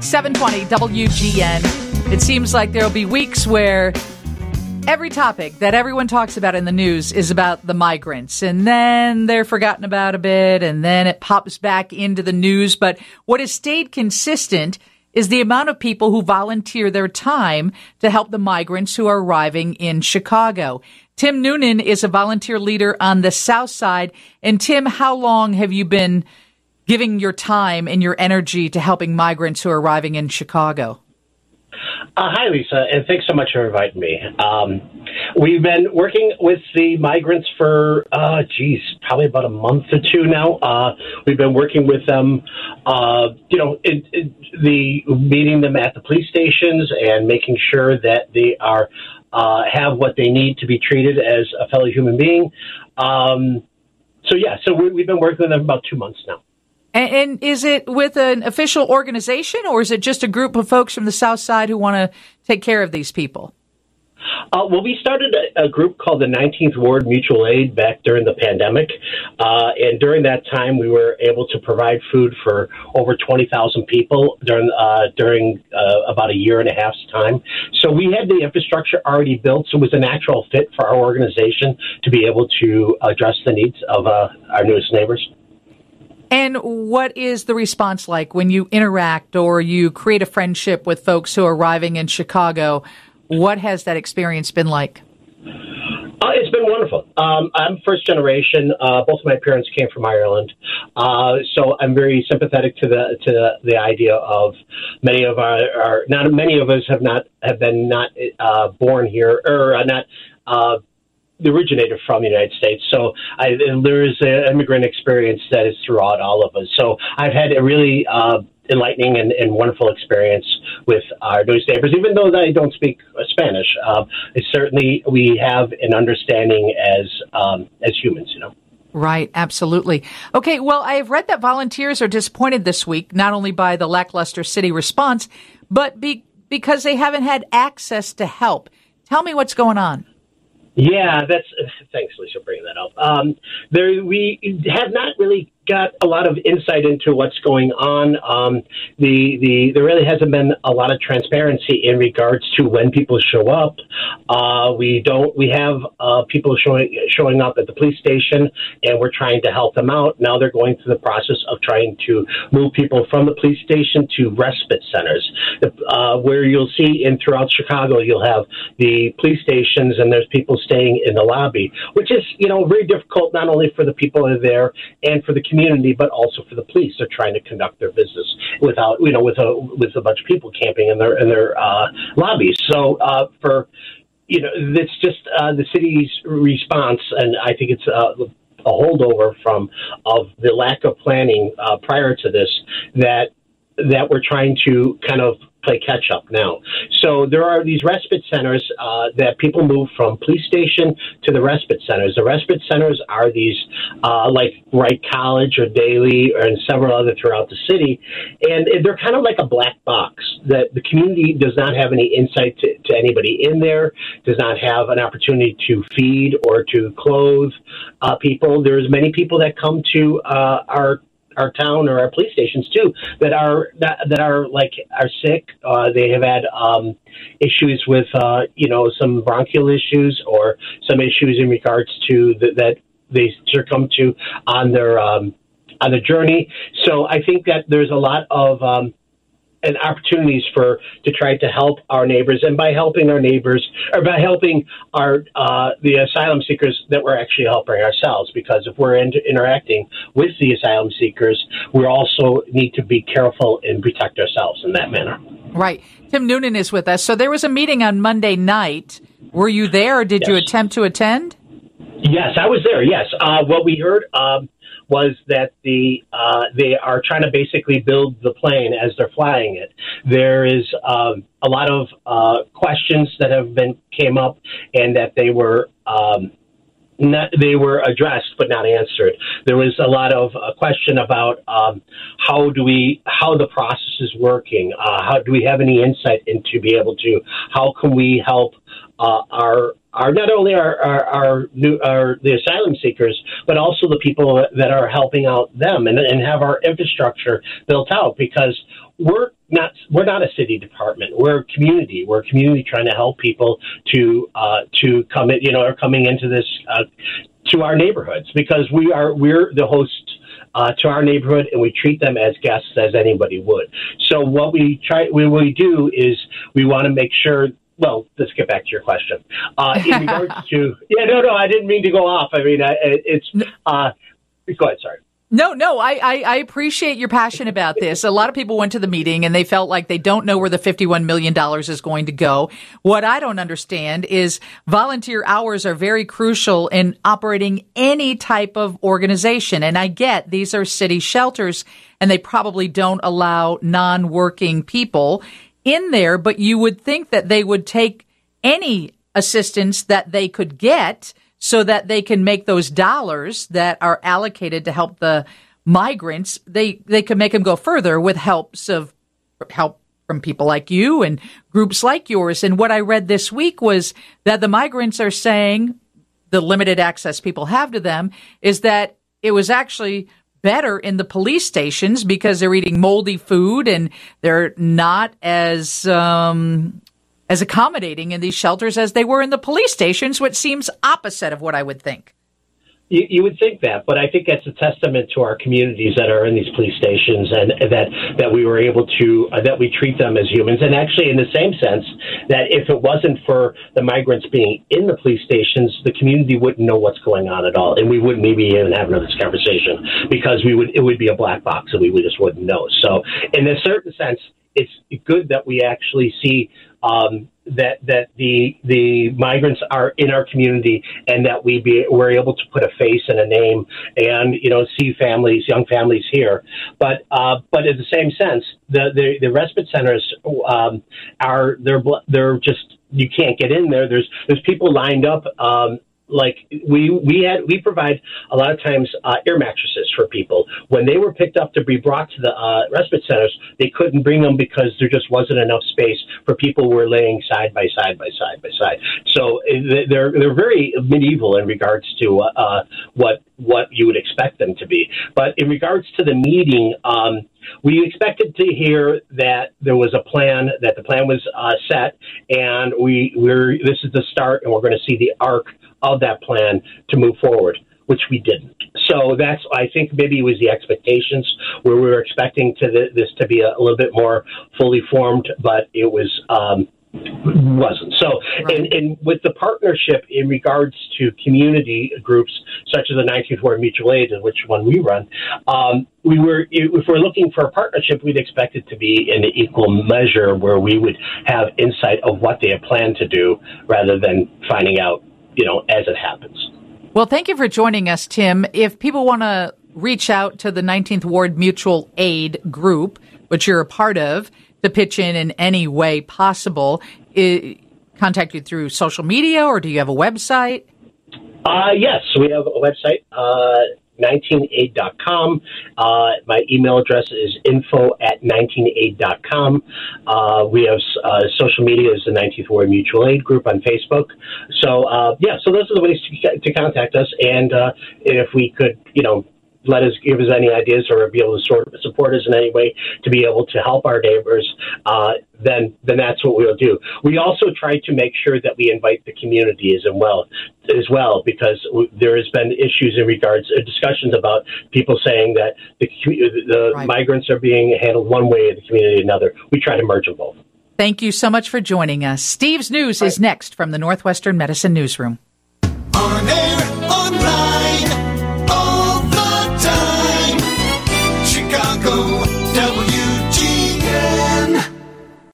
720 WGN. It seems like there'll be weeks where every topic that everyone talks about in the news is about the migrants and then they're forgotten about a bit and then it pops back into the news. But what has stayed consistent is the amount of people who volunteer their time to help the migrants who are arriving in Chicago. Tim Noonan is a volunteer leader on the South Side. And Tim, how long have you been giving your time and your energy to helping migrants who are arriving in Chicago? Uh, hi, Lisa, and thanks so much for inviting me. Um, we've been working with the migrants for, uh, geez, probably about a month or two now. Uh, we've been working with them, uh, you know, it, it, the meeting them at the police stations and making sure that they are uh, have what they need to be treated as a fellow human being. Um, so yeah, so we, we've been working with them about two months now. And, and, is it with an official organization, or is it just a group of folks from the South Side who want to take care of these people? Uh, well, we started a, a, group called the 19th Ward Mutual Aid back during the pandemic. Uh, and during that time, we were able to provide food for over 20,000 people during, uh, during uh, about a year and a half's time. So we had the infrastructure already built, so it was a natural fit for our organization to be able to address the needs of uh, our newest neighbors. And what is the response like when you interact or you create a friendship with folks who are arriving in Chicago? What has that experience been like? Uh, it's been wonderful. Um, I'm first generation. Uh, both of my parents came from Ireland, uh, so I'm very sympathetic to the to the, idea of many of our, our, not many of us have not have been not uh, born here or uh, not uh, originated from the United States. So I, there is an immigrant experience that is throughout all of us. So I've had a really uh, enlightening and, and, wonderful experience with our newspapers, even though I don't speak Spanish. Um, certainly, we have an understanding as um, as humans, you know. Right, absolutely. Okay, well, I have read that volunteers are disappointed this week, not only by the lackluster city response, but be, because they haven't had access to help. Tell me what's going on. Yeah, that's thanks, Lisa, for bringing that up. Um, there, we have not really got a lot of insight into what's going on. Um, the the there really hasn't been a lot of transparency in regards to when people show up. Uh, we don't. We have uh, people showing showing up at the police station, and we're trying to help them out. Now they're going through the process of trying to move people from the police station to respite centers, uh, where you'll see in throughout Chicago, you'll have the police stations, and there's people staying in the lobby, which is you know very difficult not only for the people that are there and for the community community, but also for the police. They're trying to conduct their business without, you know, with a with a bunch of people camping in their in their uh, lobbies. So uh, for you know, it's just uh, the city's response, and I think it's uh, a holdover from of the lack of planning uh, prior to this that that we're trying to kind of play catch up now. So there are these respite centers uh, that people move from police station to the respite centers. The respite centers are these uh, like Wright College or Daley or and several other throughout the city, and they're kind of like a black box that the community does not have any insight to, to anybody in there, does not have an opportunity to feed or to clothe uh, people. There's many people that come to uh, our our town or our police stations too that are that, that are like are sick. Uh, they have had um, issues with uh, you know some bronchial issues or some issues in regards to the, that they succumb to on their um, on the journey. So I think that there's a lot of um, and opportunities for to try to help our neighbors, and by helping our neighbors, or by helping our uh, the asylum seekers, that we're actually helping ourselves. Because if we're in, interacting with the asylum seekers, we also need to be careful and protect ourselves in that manner. Right. Tim Noonan is with us. So there was a meeting on Monday night. Were you there, or did yes. you attempt to attend? Yes, I was there. Yes. Uh, what we heard. Um, was that the uh, they are trying to basically build the plane as they're flying it. There is um, a lot of uh, questions that have been came up, and that they were. Um, not, they were addressed but not answered. There was a lot of uh, question about um, how do we how the process is working. Uh, how do we have any insight into be able to how can we help uh, our are not only our our, our, new, our the asylum seekers, but also the people that are helping out them, and, and have our infrastructure built out because we're not we're not a city department. We're a community. We're a community trying to help people to uh, to come in, you know, are coming into this uh, to our neighborhoods because we are we're the host uh, to our neighborhood and we treat them as guests as anybody would. So what we try, what we do is we want to make sure. Well, let's get back to your question. Uh, in regards to yeah, no, no, I didn't mean to go off. I mean, I, it's uh, go ahead. Sorry. No, no, I, I, I, appreciate your passion about this. A lot of people went to the meeting and they felt like they don't know where the $51 million is going to go. What I don't understand is volunteer hours are very crucial in operating any type of organization. And I get these are city shelters and they probably don't allow non-working people in there, but you would think that they would take any assistance that they could get – so that they can make those dollars that are allocated to help the migrants, they, they can make them go further with helps of help from people like you and groups like yours. And what I read this week was that the migrants are saying the limited access people have to them is that it was actually better in the police stations because they're eating moldy food and they're not as um, as accommodating in these shelters as they were in the police stations, which seems opposite of what I would think. You, you, would think that, but I think that's a testament to our communities that are in these police stations, and that that we were able to uh, that we treat them as humans. And actually, in the same sense, that if it wasn't for the migrants being in the police stations, the community wouldn't know what's going on at all, and we wouldn't maybe even have this conversation because we would it would be a black box, and we would just wouldn't know. So, in a certain sense, it's good that we actually see um, that that the the migrants are in our community and that we be we're able to put a face and a name and you know see families young families here. But uh, but in the same sense the the, the respite centers um, are they're they're just you can't get in there. There's there's people lined up um, like we we had we provide a lot of times uh, air mattresses for people. When they were picked up to be brought to the uh, respite centers they couldn't bring them because there just wasn't enough space for people who were laying side by side by side by side. So uh, they're they're very medieval in regards to uh, what what you would expect them to be. But in regards to the meeting um, we expected to hear that there was a plan, that the plan was uh, set, and we we're this is the start, and we're going to see the arc of that plan to move forward, which we didn't. So that's, I think, maybe it was the expectations where we were expecting to the, this to be a, a, little bit more fully formed, but it was. Um, wasn't so right. and, and with the partnership in regards to community groups such as the 19th ward mutual aid which one we run um, we were if we're looking for a partnership we'd expect it to be in an equal measure where we would have insight of what they have planned to do rather than finding out you know, as it happens. Well, thank you for joining us, Tim. If people want to reach out to the 19th Ward Mutual Aid Group, which you're a part of, to pitch in in any way possible, it, contact you through social media or do you have a website? Uh, yes, we have a website. Uh, 19aid.com. Uh, my email address is info at 19aid.com. Uh, we have uh, social media is the 19th Ward Mutual Aid Group on Facebook. So, uh, yeah, so those are the ways to, to contact us. And uh, if we could, you know, let us give us any ideas or be able to sort of support us in any way to be able to help our neighbors, uh, then then that's what we'll do. We also try to make sure that we invite the community as well as well because there has been issues in regards uh, discussions about people saying that the the right. migrants are being handled one way, the community another. We try to merge them both. Thank you so much for joining us. Steve's News is next from the Northwestern Medicine Newsroom. On air, online, all